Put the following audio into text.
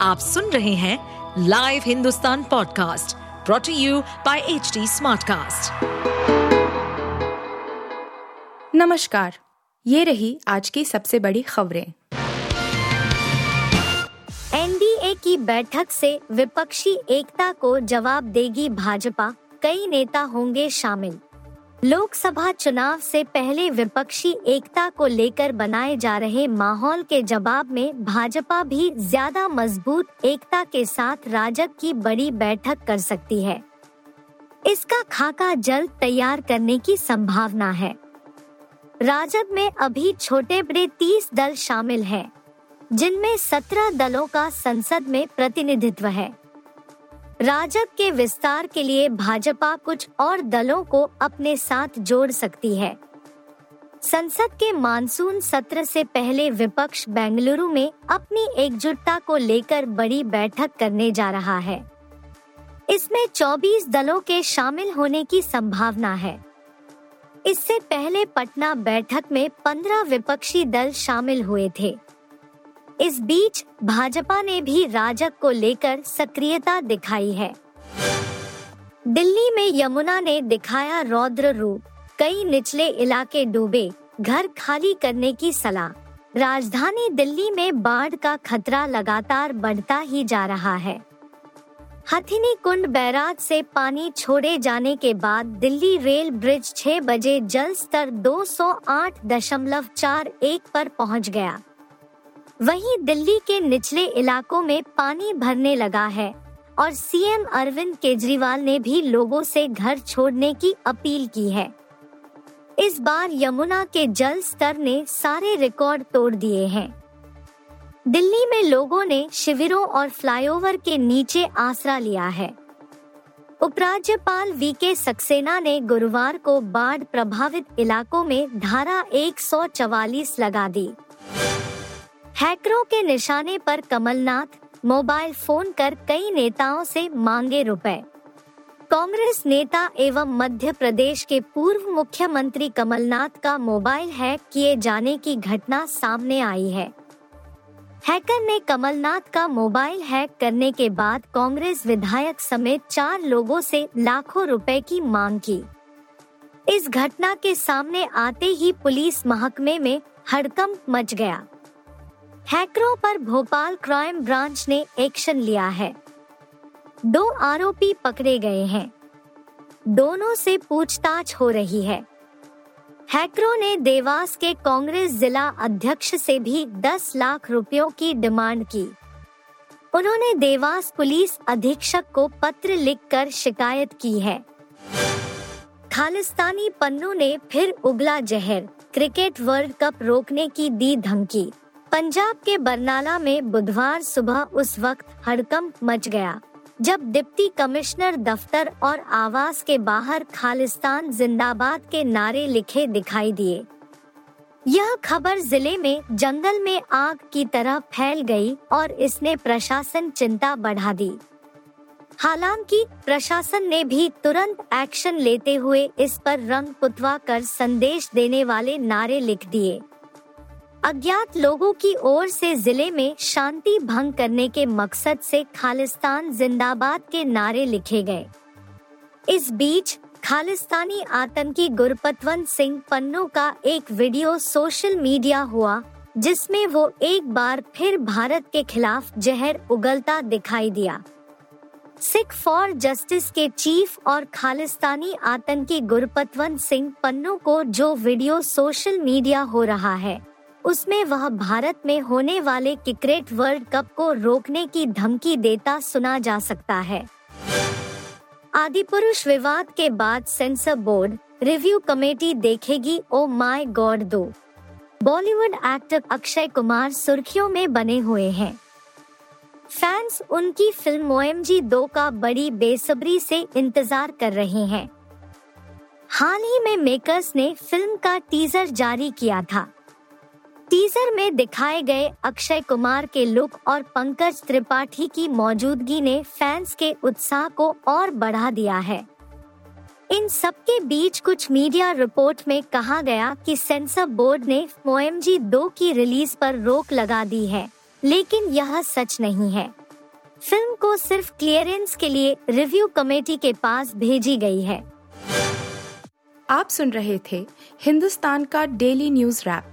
आप सुन रहे हैं live Hindustan podcast brought to you by H Smartcast. नमस्कार ये रही आज की सबसे बड़ी खबरें एनडीए की बैठक से विपक्षी एकता को जवाब देगी भाजपा कई नेता होंगे शामिल लोकसभा चुनाव से पहले विपक्षी एकता को लेकर बनाए जा रहे माहौल के जवाब में भाजपा भी ज़्यादा मज़बूत एकता के साथ राजग की बड़ी बैठक कर सकती है। इसका खाका जल्द तैयार करने की संभावना है। राजद में अभी छोटे बड़े तीस दल शामिल हैं, जिनमें सत्रह दलों का संसद में प्रतिनिधित्व है। राजद के विस्तार के लिए भाजपा कुछ और दलों को अपने साथ जोड़ सकती है। संसद के मानसून सत्र से पहले विपक्ष बेंगलुरु में अपनी एकजुटता को लेकर बड़ी बैठक करने जा रहा है। इसमें 24 दलों के शामिल होने की संभावना है। इससे पहले पटना बैठक में 15 विपक्षी दल शामिल हुए थे। इस बीच भाजपा ने भी राजग को लेकर सक्रियता दिखाई है। दिल्ली में यमुना ने दिखाया रौद्र रूप। कई निचले इलाके डूबे, घर खाली करने की सलाह। राजधानी दिल्ली में बाढ़ का खतरा लगातार बढ़ता ही जा रहा है। हथिनी कुंड बैराज से पानी छोड़े जाने के बाद दिल्ली रेल ब्रिज 6 बजे जल स्तर 208.41 पर पहुँच गया। वहीं दिल्ली के निचले इलाकों में पानी भरने लगा है और सीएम अरविंद केजरीवाल ने भी लोगों से घर छोड़ने की अपील की है। इस बार यमुना के जल स्तर ने सारे रिकॉर्ड तोड़ दिए हैं। दिल्ली में लोगों ने शिविरों और फ्लाईओवर के नीचे आसरा लिया है। उपराज्यपाल वी के सक्सेना ने गुरुवार को बाढ़ प्रभावित इलाकों में धारा 144 लगा दी। हैकरों के निशाने पर कमलनाथ मोबाइल फ़ोन कर कई नेताओं से मांगे रुपए। कांग्रेस नेता एवं मध्य प्रदेश के पूर्व मुख्यमंत्री कमलनाथ का मोबाइल हैक किए जाने की घटना सामने आई है। हैकर ने कमलनाथ का मोबाइल हैक करने के बाद कांग्रेस विधायक समेत चार लोगों से लाखों रुपए की मांग की। इस घटना के सामने आते ही पुलिस महकमे में हड़कंप मच गया। हैकरों पर भोपाल क्राइम ब्रांच ने एक्शन लिया है। दो आरोपी पकड़े गए हैं। दोनों से पूछताछ हो रही है। हैकरों ने देवास के कांग्रेस जिला अध्यक्ष से भी 10 लाख रुपयों की डिमांड की। उन्होंने देवास पुलिस अधीक्षक को पत्र लिखकर शिकायत की है। खालिस्तानी पन्नू ने फिर उगला जहर। क्रिकेट वर्ल्ड कप रोकने की दी धमकी। पंजाब के बरनाला में बुधवार सुबह उस वक्त हड़कंप मच गया, जब डिप्टी कमिश्नर दफ्तर और आवास के बाहर खालिस्तान जिंदाबाद के नारे लिखे दिखाई दिए। यह खबर ज़िले में जंगल में आग की तरह फैल गई और इसने प्रशासन चिंता बढ़ा दी। हालाँकि प्रशासन ने भी तुरंत एक्शन लेते हुए इस पर रंग पुतवा कर संदेश देने वाले नारे लिख दिए। अज्ञात लोगों की ओर से ज़िले में शांति भंग करने के मकसद से खालिस्तान जिंदाबाद के नारे लिखे गए। इस बीच, खालिस्तानी आतंकी गुरपतवंत सिंह पन्नू का एक वीडियो सोशल मीडिया हुआ, जिसमें वो एक बार फिर भारत के खिलाफ जहर उगलता दिखाई दिया। सिख फॉर जस्टिस के चीफ और खालिस्तानी आतंकी गुरपतवंत सिंह पन्नू को जो वीडियो सोशल मीडिया हो रहा है। उसमें वह भारत में होने वाले क्रिकेट वर्ल्ड कप को रोकने की धमकी देता सुना जा सकता है। आदि पुरुष विवाद के बाद सेंसर बोर्ड, रिव्यू कमेटी देखेगी, ओ माय गॉड दो। बॉलीवुड एक्टर अक्षय कुमार सुर्खियों में बने हुए हैं। फैंस उनकी फ़िल्म ओ दो का बड़ी बेसब्री से इंतज़ार कर रहे हैं। हाल ही में मेकर्स ने फ़िल्म का टीजर जारी किया था। टीजर में दिखाए गए अक्षय कुमार के लुक और पंकज त्रिपाठी की मौजूदगी ने फैंस के उत्साह को और बढ़ा दिया है। इन सब के बीच कुछ मीडिया रिपोर्ट में कहा गया कि सेंसर बोर्ड ने ओ दो की रिलीज़ पर रोक लगा दी है, लेकिन यह सच नहीं है। फ़िल्म को सिर्फ़ क्लियरेंस के लिए रिव्यू कमेटी के पास भेजी गई है। आप सुन रहे थे हिंदुस्तान का डेली न्यूज़ रैप।